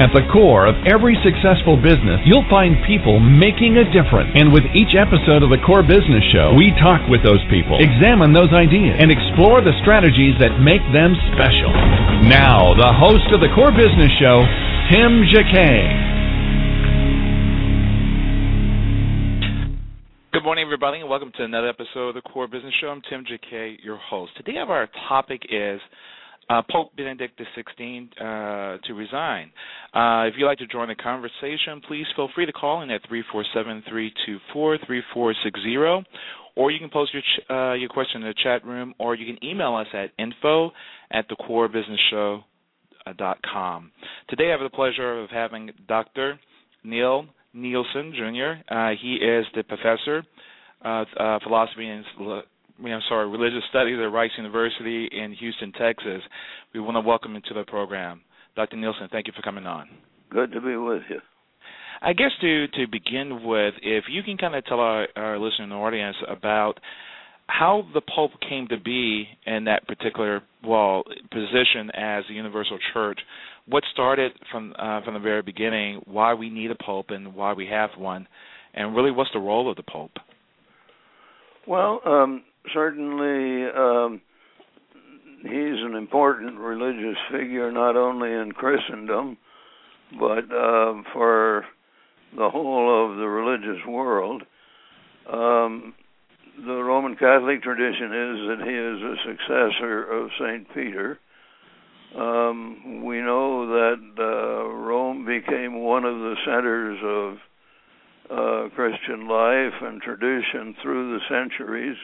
At the core of every successful business, you'll find people making a difference. And with each episode of the Core Business Show, we talk with those people, examine those ideas, and explore the strategies that make them special. Now, the host of the Core Business Show, Tim Jacquet. Good morning, everybody, and welcome to another episode of the Core Business Show. I'm Tim Jacquet, your host. Today, our topic is uh, Pope Benedict XVI uh, to resign. Uh, if you'd like to join the conversation, please feel free to call in at 347-324-3460, or you can post your ch- uh, your question in the chat room, or you can email us at info at thecorebusinessshow.com. Today, I have the pleasure of having Dr. Neil Nielsen Jr. Uh, he is the professor of uh, philosophy and I'm sorry, Religious Studies at Rice University in Houston, Texas. We want to welcome you to the program. Dr. Nielsen, thank you for coming on. Good to be with you. I guess to to begin with, if you can kind of tell our, our listening audience about how the Pope came to be in that particular well position as the Universal Church, what started from uh, from the very beginning, why we need a Pope and why we have one, and really what's the role of the Pope? Well, um, certainly um, he's an important religious figure not only in Christendom but uh, for the whole of the religious world. Um, the Roman Catholic tradition is that he is a successor of Saint Peter. Um, we know that uh, Rome became one of the centers of uh, Christian life and tradition through the centuries.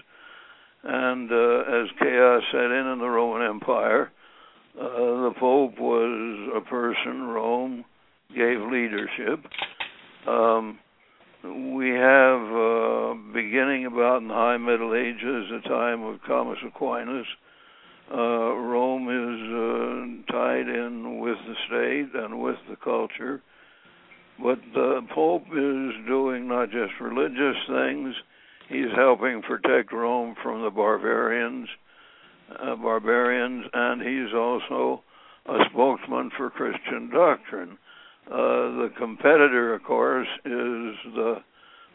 And uh, as chaos set in in the Roman Empire, uh, the Pope was a person Rome gave leadership. Um, we have, uh, beginning about in the High Middle Ages, the time of Thomas Aquinas, uh, Rome is uh, tied in with the state and with the culture. But the Pope is doing not just religious things, He's helping protect Rome from the barbarians, uh, barbarians, and he's also a spokesman for Christian doctrine. Uh, the competitor, of course, is the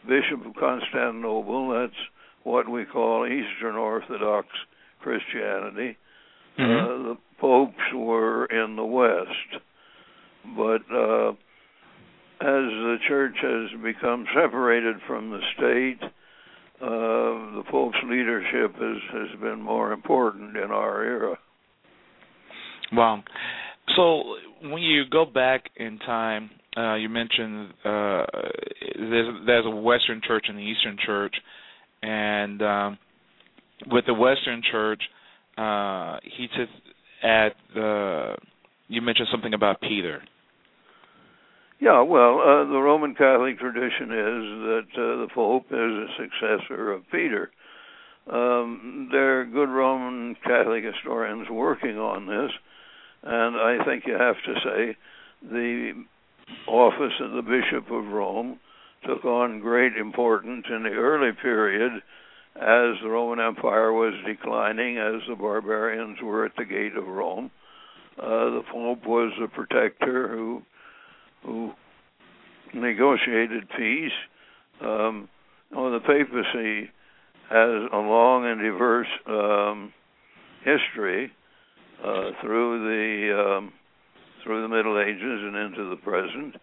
Bishop of Constantinople. That's what we call Eastern Orthodox Christianity. Mm-hmm. Uh, the popes were in the West, but uh, as the church has become separated from the state uh, the Pope's leadership has, has been more important in our era. Wow. So when you go back in time, uh, you mentioned uh, there's, there's a Western church and the Eastern church, and um, with the Western church, uh, he took at the. You mentioned something about Peter. Yeah, well, uh, the Roman Catholic tradition is that uh, the Pope is a successor of Peter. Um, there are good Roman Catholic historians working on this, and I think you have to say the office of the Bishop of Rome took on great importance in the early period as the Roman Empire was declining, as the barbarians were at the gate of Rome. Uh, the Pope was a protector who who negotiated peace. Um, well, the papacy has a long and diverse um, history uh, through the um, through the Middle Ages and into the present,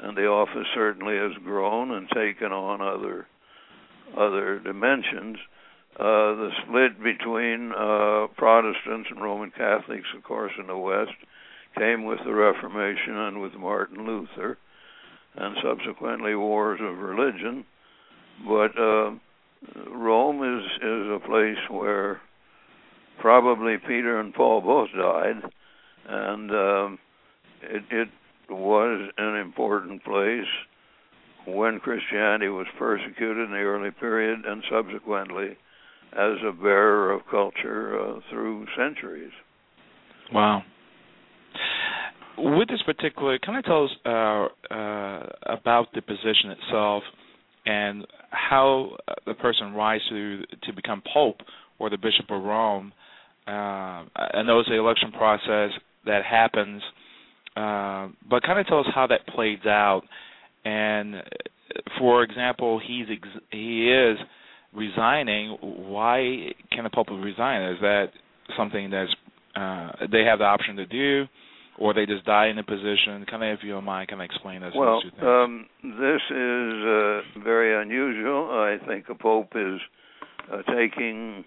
and the office certainly has grown and taken on other other dimensions. Uh, the split between uh, Protestants and Roman Catholics, of course, in the West, came with the Reformation and with Martin Luther, and subsequently wars of religion. But uh, Rome is is a place where probably Peter and Paul both died, and um, it, it was an important place when Christianity was persecuted in the early period, and subsequently as a bearer of culture uh, through centuries. Wow. With this particular, can I tell us uh, uh, about the position itself and how the person rises to to become pope or the bishop of Rome? Uh, I know it's the election process that happens, uh, but kind of tell us how that plays out. And for example, he's ex- he is resigning. Why can the pope resign? Is that something that's uh, they have the option to do? Or they just die in a position? Kind of, if you don't mind, can I explain this. well? Um, this is uh, very unusual. I think a pope is uh, taking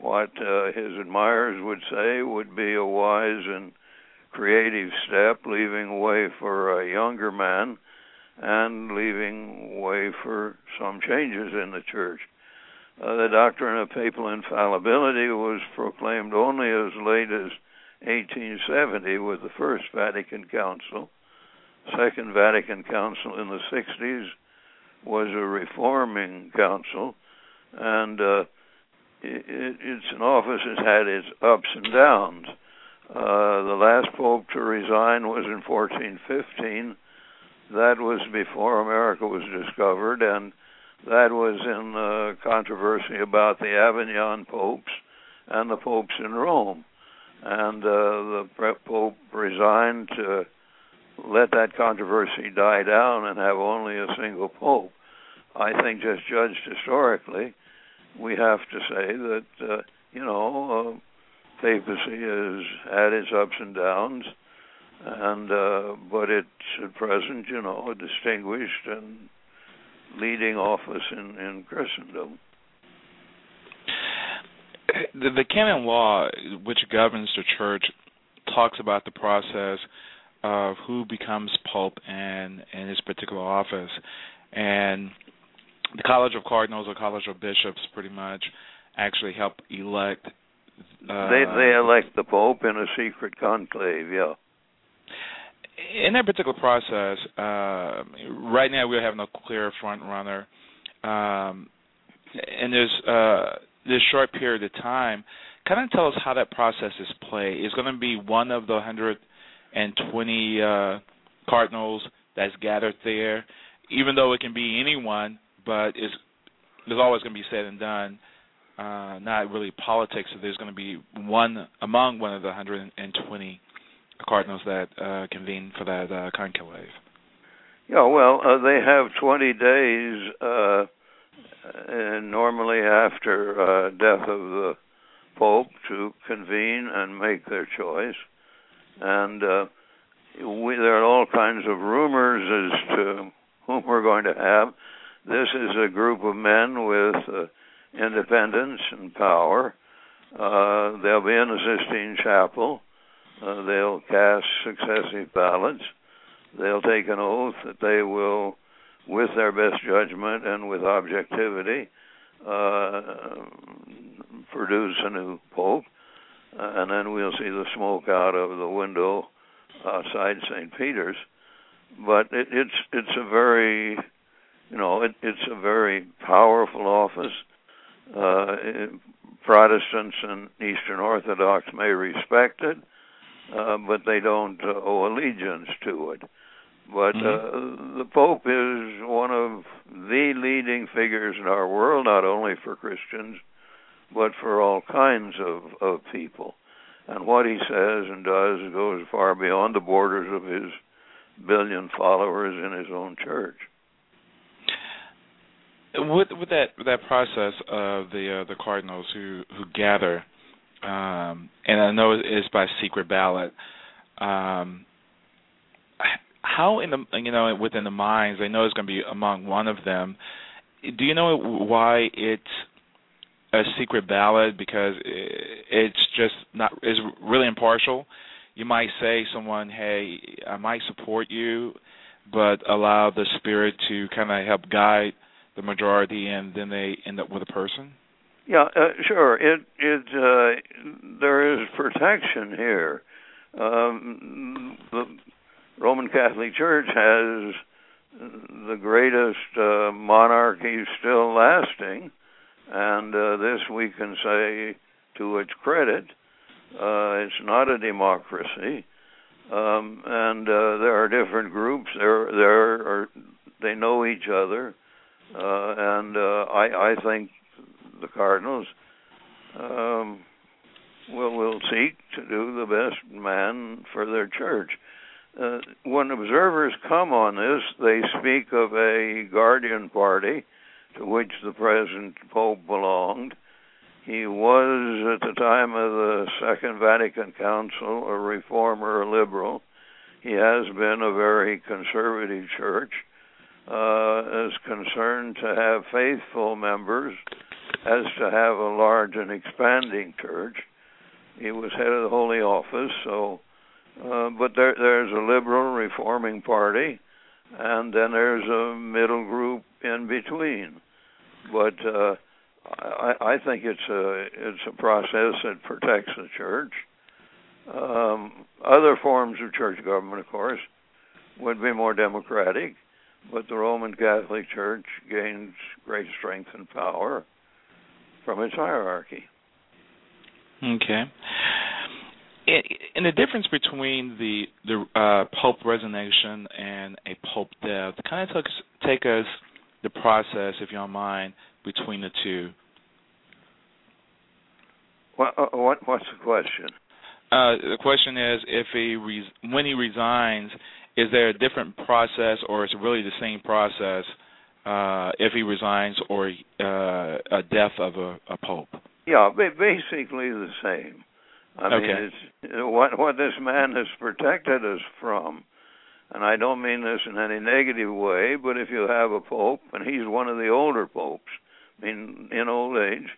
what uh, his admirers would say would be a wise and creative step, leaving way for a younger man and leaving way for some changes in the church. Uh, the doctrine of papal infallibility was proclaimed only as late as 1870 with the First Vatican Council. Second Vatican Council in the 60s was a reforming council, and uh, it, it's an office that's had its ups and downs. Uh, the last pope to resign was in 1415. That was before America was discovered, and that was in uh, controversy about the Avignon popes and the popes in Rome and uh, the Pope resigned to let that controversy die down and have only a single Pope. I think, just judged historically, we have to say that uh, you know uh, papacy has had its ups and downs, and uh, but it's at present, you know, a distinguished and leading office in in Christendom the, the canon law, which governs the church, talks about the process of who becomes pope and in his particular office, and the College of Cardinals or College of Bishops pretty much actually help elect. Uh, they they elect the pope in a secret conclave, yeah. In that particular process, uh, right now we have no clear front runner, um, and there's uh, this short period of time. Kind of tell us how that process is played. Is going to be one of the 120 uh, cardinals that's gathered there, even though it can be anyone, but it's there's always going to be said and done. Uh, not really politics. So there's going to be one among one of the 120 cardinals that uh, convene for that uh, conclave. Yeah, well, uh, they have 20 days uh, normally after uh, death of the pope to convene and make their choice. And uh, we, there are all kinds of rumors as to whom we're going to have. This is a group of men with uh, independence and power. Uh, they'll be in the Sistine Chapel. Uh, they'll cast successive ballots. They'll take an oath that they will with their best judgment and with objectivity, uh, produce a new pope, uh, and then we'll see the smoke out of the window outside St. Peter's. But it, it's it's a very, you know, it, it's a very powerful office. Uh, Protestants and Eastern Orthodox may respect it, uh, but they don't uh, owe allegiance to it. But mm-hmm. uh, the Pope is one of the leading figures in our world, not only for Christians, but for all kinds of, of people. And what he says and does goes far beyond the borders of his billion followers in his own church. With with that with that process of the uh, the cardinals who who gather, um, and I know it's by secret ballot. Um, how in the you know within the minds I know it's going to be among one of them. Do you know why it's a secret ballot? Because it's just not is really impartial. You might say someone, "Hey, I might support you," but allow the spirit to kind of help guide the majority, and then they end up with a person. Yeah, uh, sure. It it uh, there is protection here. Um, the Roman Catholic Church has the greatest uh, monarchy still lasting, and uh, this we can say to its credit. Uh, it's not a democracy. um, and uh, there are different groups. There, there are they know each other, uh, and uh, I, I think the Cardinals um, will will seek to do the best man for their church. Uh, when observers come on this, they speak of a guardian party to which the present Pope belonged. He was, at the time of the Second Vatican Council, a reformer, a liberal. He has been a very conservative church, uh, is concerned to have faithful members as to have a large and expanding church. He was head of the Holy Office, so. Uh, but there, there's a liberal reforming party, and then there's a middle group in between. But uh, I, I think it's a it's a process that protects the church. Um, other forms of church government, of course, would be more democratic, but the Roman Catholic Church gains great strength and power from its hierarchy. Okay. In the difference between the the uh, Pope resignation and a Pope death, kind of take, take us the process, if you don't mind, between the two. What uh, what what's the question? Uh, the question is if he res- when he resigns, is there a different process, or is it really the same process uh, if he resigns or uh, a death of a, a pope? Yeah, basically the same. I okay. mean, it's what what this man has protected us from, and I don't mean this in any negative way. But if you have a pope, and he's one of the older popes, I mean, in old age,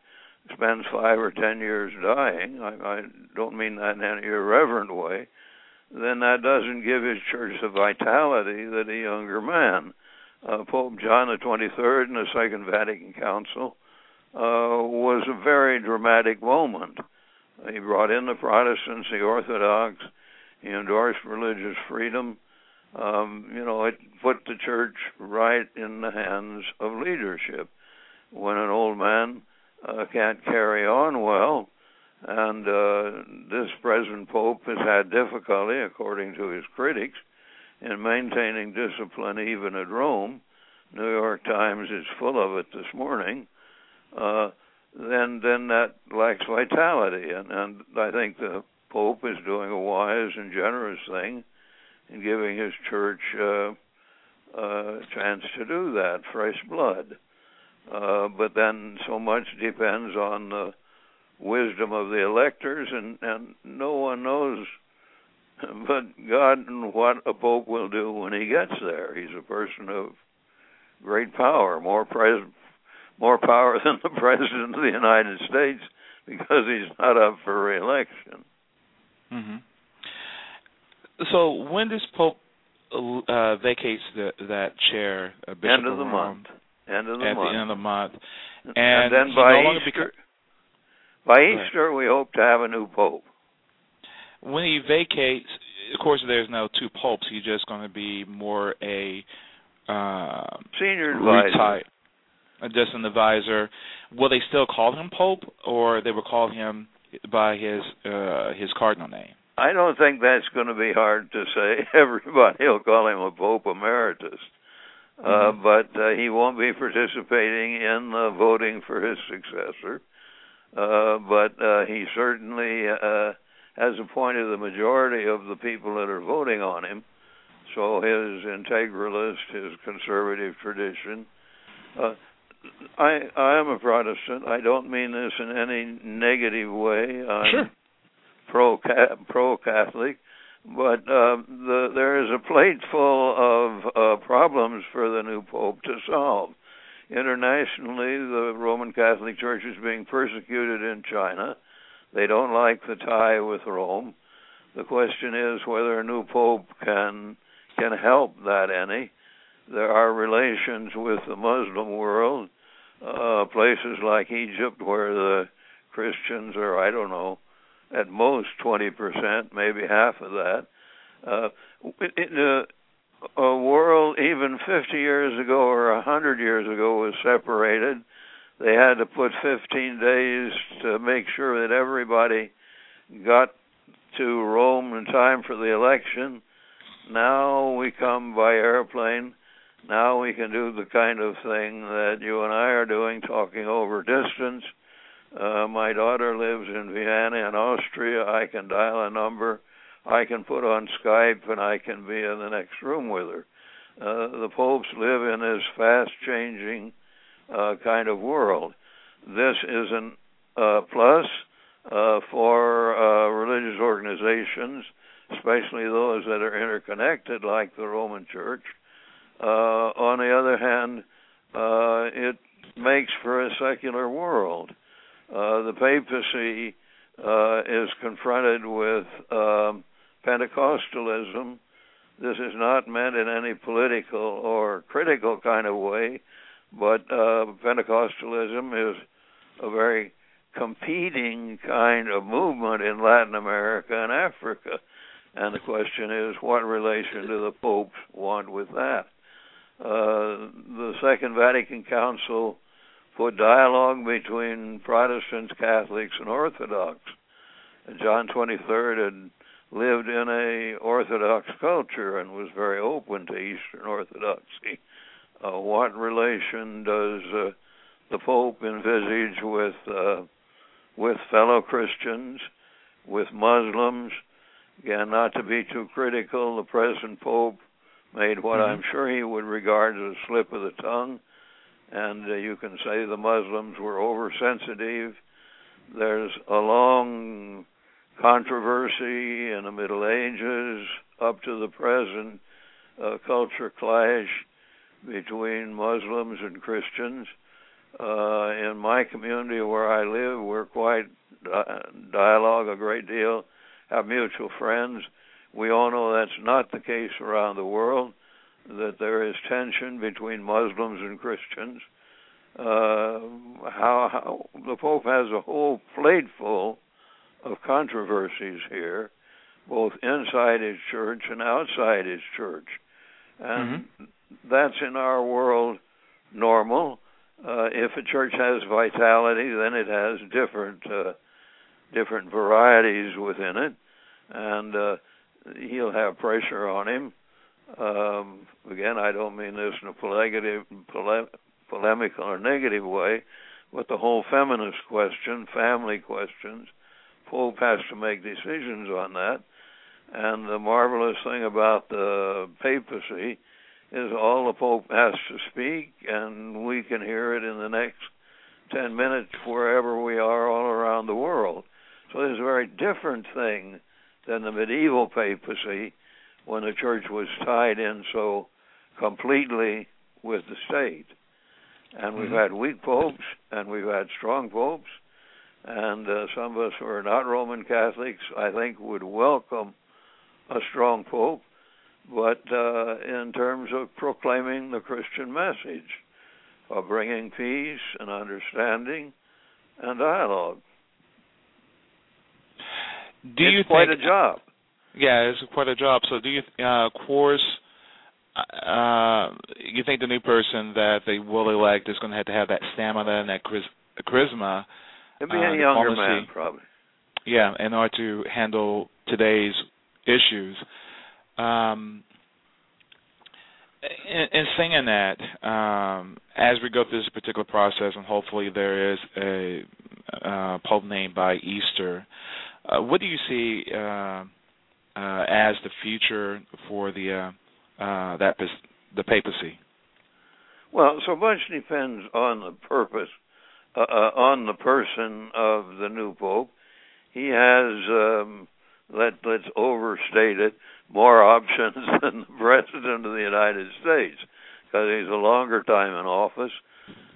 spends five or ten years dying. I, I don't mean that in any irreverent way. Then that doesn't give his church the vitality that a younger man uh, Pope John the 23rd in the Second Vatican Council uh, was a very dramatic moment. He brought in the Protestants, the Orthodox. He endorsed religious freedom. Um, you know, it put the church right in the hands of leadership. When an old man uh, can't carry on well, and uh, this present pope has had difficulty, according to his critics, in maintaining discipline even at Rome. New York Times is full of it this morning. Uh, then then that lacks vitality, and and I think the Pope is doing a wise and generous thing in giving his church uh, a chance to do that, fresh blood. Uh, but then so much depends on the wisdom of the electors, and and no one knows but God and what a pope will do when he gets there. He's a person of great power, more pres- more power than the president of the United States because he's not up for reelection. Mm-hmm. So when does Pope uh, vacates the, that chair? Uh, Bishop end of the Rome, month. End of the at month. the end of the month. And, and then by no Easter, by Easter, we hope to have a new pope when he vacates, of course, there's no two popes. He's just going to be more a uh, senior advisor, retired, just an advisor. Will they still call him pope, or they will call him by his uh, his cardinal name? I don't think that's going to be hard to say. Everybody will call him a pope emeritus. Uh, mm-hmm. but uh, he won't be participating in uh, voting for his successor. Uh, but uh, he certainly uh, has appointed the majority of the people that are voting on him. So his integralist, his conservative tradition. Uh, I I am a Protestant. I don't mean this in any negative way. I'm sure. pro pro Catholic, but uh, the, there is a plate full of uh, problems for the new pope to solve. Internationally, the Roman Catholic Church is being persecuted in China. They don't like the tie with Rome. The question is whether a new pope can can help that any. There are relations with the Muslim world, uh, places like Egypt where the Christians are, I don't know, at most 20%, maybe half of that. Uh, in a, a world even 50 years ago or 100 years ago was separated they had to put 15 days to make sure that everybody got to Rome in time for the election. Now we come by airplane. Now we can do the kind of thing that you and I are doing, talking over distance. Uh, my daughter lives in Vienna in Austria. I can dial a number. I can put on Skype and I can be in the next room with her. Uh, the popes live in this fast changing uh, kind of world. This is a uh, plus uh, for uh, religious organizations, especially those that are interconnected, like the Roman Church. Uh, on the other hand, uh, it makes for a secular world. Uh, the papacy is confronted with um, Pentecostalism. This is not meant in any political or critical kind of way, but uh, Pentecostalism is a very competing kind of movement in Latin America and Africa. And the question is, what relation do the popes want with that? Uh, the Second Vatican Council put dialogue between Protestants, Catholics, and Orthodox. And John 23rd had lived in a Orthodox culture and was very open to Eastern Orthodoxy. Uh, what relation does uh, the Pope envisage with uh, with fellow Christians, with Muslims? Again, not to be too critical, the present Pope made what mm-hmm. I'm sure he would regard as a slip of the tongue, and uh, you can say the Muslims were oversensitive. There's a long controversy in the Middle Ages up to the present, uh, culture clash between Muslims and Christians. Uh, in my community where I live, we're quite di- dialogue a great deal, have mutual friends. We all know that's not the case around the world, that there is tension between Muslims and Christians. Uh, how, how the Pope has a whole plate full of controversies here, both inside his church and outside his church. And mm-hmm. that's in our world normal. Uh, if a church has vitality, then it has different uh, different varieties within it, and uh, he'll have pressure on him. Um, again, I don't mean this in a polemical, pole- polemical or negative way, but the whole feminist question, family questions, Pope has to make decisions on that. And the marvelous thing about the papacy is all the Pope has to speak, and we can hear it in the next 10 minutes wherever we are all around the world. So it's a very different thing than the medieval papacy when the church was tied in so completely with the state. And we've mm-hmm. had weak popes and we've had strong popes and uh, some of us who are not Roman Catholics, I think, would welcome a strong pope. But uh, in terms of proclaiming the Christian message, of bringing peace and understanding and dialogue, do you it's quite think, a job? Yeah, it's quite a job. So, do you, uh, of course, uh, you think the new person that they will elect is going to have to have that stamina and that charisma It'd be uh, a younger man, probably. Yeah, in order to handle today's issues. Um, in, in saying that, um, as we go through this particular process, and hopefully there is a uh, pope named by Easter, what do you see uh, uh as the future for the uh, uh, that the papacy? Well, so much depends on the purpose uh, uh, on the person of the new pope. He has, um, let let's overstate it, more options than the president of the United States because he's a longer time in office.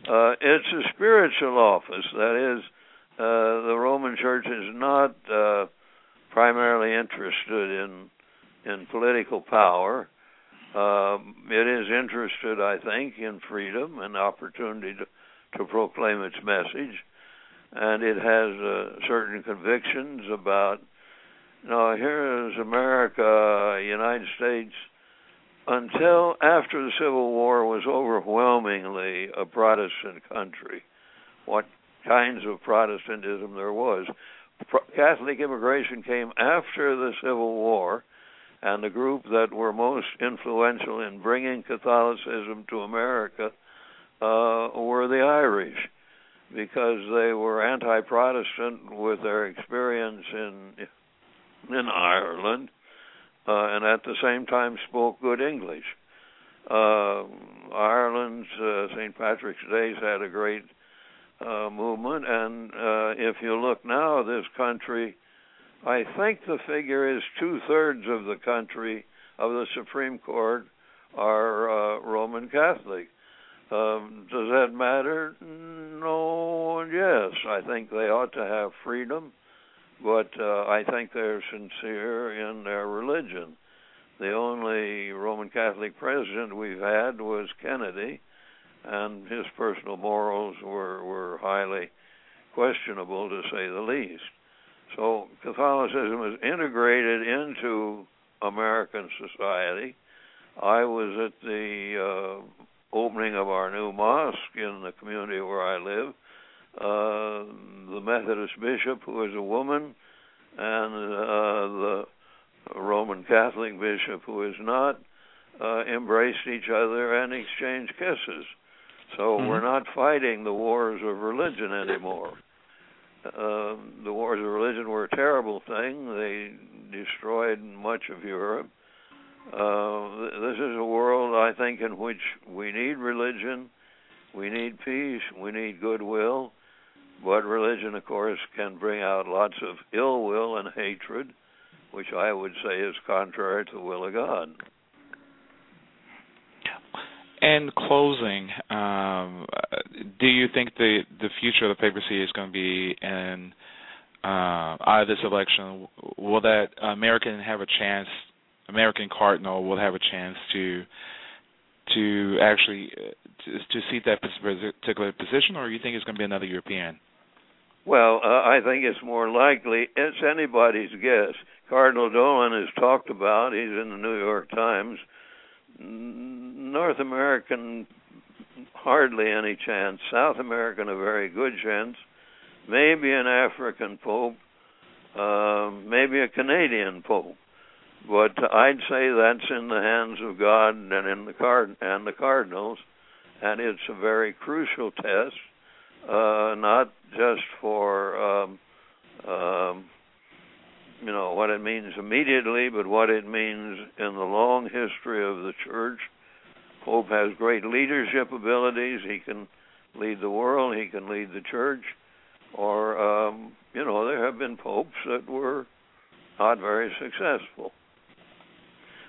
Uh, it's a spiritual office. That is, uh, the Roman Church is not uh, primarily interested in in political power. Um, it is interested, I think, in freedom and opportunity to to proclaim its message, and it has uh, certain convictions about. Now, here is America, United States. Until after the Civil War, was overwhelmingly a Protestant country. What kinds of Protestantism there was, Catholic immigration came after the Civil War, and the group that were most influential in bringing Catholicism to America uh, were the Irish, because they were anti-Protestant with their experience in in Ireland, uh, and at the same time spoke good English. Uh, Ireland's uh, St. Patrick's Days had a great uh, movement, and uh, if you look now, this country, I think the figure is two thirds of the country of the Supreme Court are uh, Roman Catholic. Um, does that matter? No and yes. I think they ought to have freedom, but uh, I think they're sincere in their religion. The only Roman Catholic president we've had was Kennedy, and his personal morals were were highly questionable to say the least. So Catholicism is integrated into American society. I was at the uh, opening of our new mosque in the community where I live. Uh, the Methodist bishop, who is a woman, and uh, the Roman Catholic bishop, who is not, uh, embraced each other and exchanged kisses. So mm-hmm. we're not fighting the wars of religion anymore. Uh, the wars of religion were a terrible thing. They destroyed much of Europe. Uh, this is a world, I think, in which we need religion, we need peace, we need goodwill, but religion, of course, can bring out lots of ill will and hatred, which I would say is contrary to the will of God. In closing, um, do you think the the future of the papacy is going to be in uh, out of this election? Will that American have a chance? American cardinal will have a chance to to actually uh, to, to seat that particular position, or you think it's going to be another European? Well, uh, I think it's more likely. It's anybody's guess. Cardinal Dolan is talked about. He's in the New York Times North American, hardly any chance. South American, a very good chance. Maybe an African pope, uh, maybe a Canadian pope. But I'd say that's in the hands of God and in the card and the cardinals, and it's a very crucial test, uh, not just for um, um, you know what it means immediately, but what it means in the long history of the church. Pope has great leadership abilities. He can lead the world. He can lead the church. Or um, you know, there have been popes that were not very successful.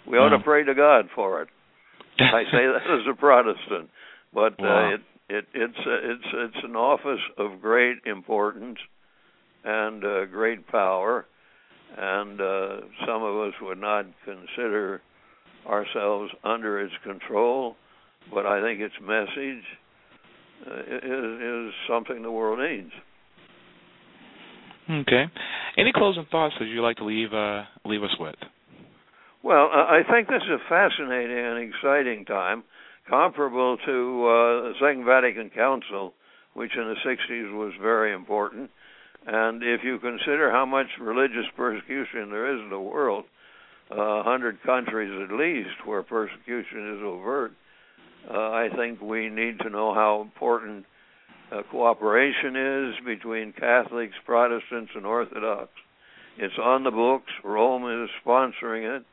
We ought to pray to God for it. I say that as a Protestant, but uh, wow. uh, it it it's uh, it's it's an office of great importance and uh, great power and uh, some of us would not consider ourselves under its control, but I think its message uh, is, is something the world needs. Okay. Any closing thoughts that you'd like to leave uh, leave us with? Well, I think this is a fascinating and exciting time, comparable to uh, the Second Vatican Council, which in the 60s was very important and if you consider how much religious persecution there is in the world, a uh, hundred countries at least where persecution is overt, uh, I think we need to know how important uh, cooperation is between Catholics, Protestants, and Orthodox. It's on the books. Rome is sponsoring it,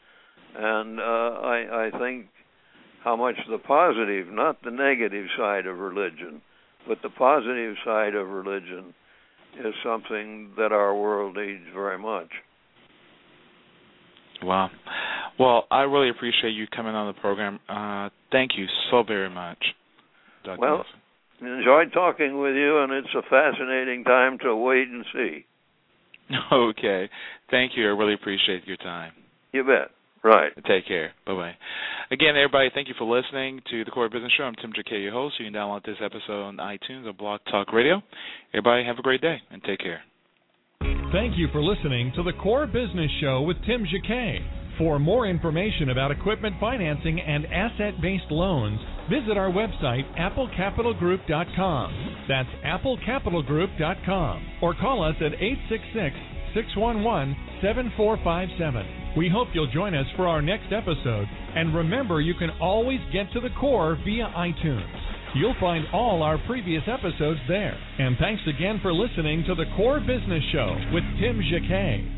and uh, I, I think how much the positive, not the negative side of religion, but the positive side of religion is something that our world needs very much. Wow. Well, I really appreciate you coming on the program. Uh, thank you so very much, Dr. Well, enjoyed talking with you, and it's a fascinating time to wait and see. Okay. Thank you. I really appreciate your time. You bet. Right. Take care. Bye bye. Again, everybody, thank you for listening to the Core Business Show. I'm Tim Jacquet, your host. You can download this episode on iTunes or Blog Talk Radio. Everybody, have a great day and take care. Thank you for listening to the Core Business Show with Tim Jacquet. For more information about equipment financing and asset based loans, visit our website, applecapitalgroup.com. That's applecapitalgroup.com. Or call us at 866 611 7457. We hope you'll join us for our next episode. And remember, you can always get to the core via iTunes. You'll find all our previous episodes there. And thanks again for listening to the Core Business Show with Tim Jacquet.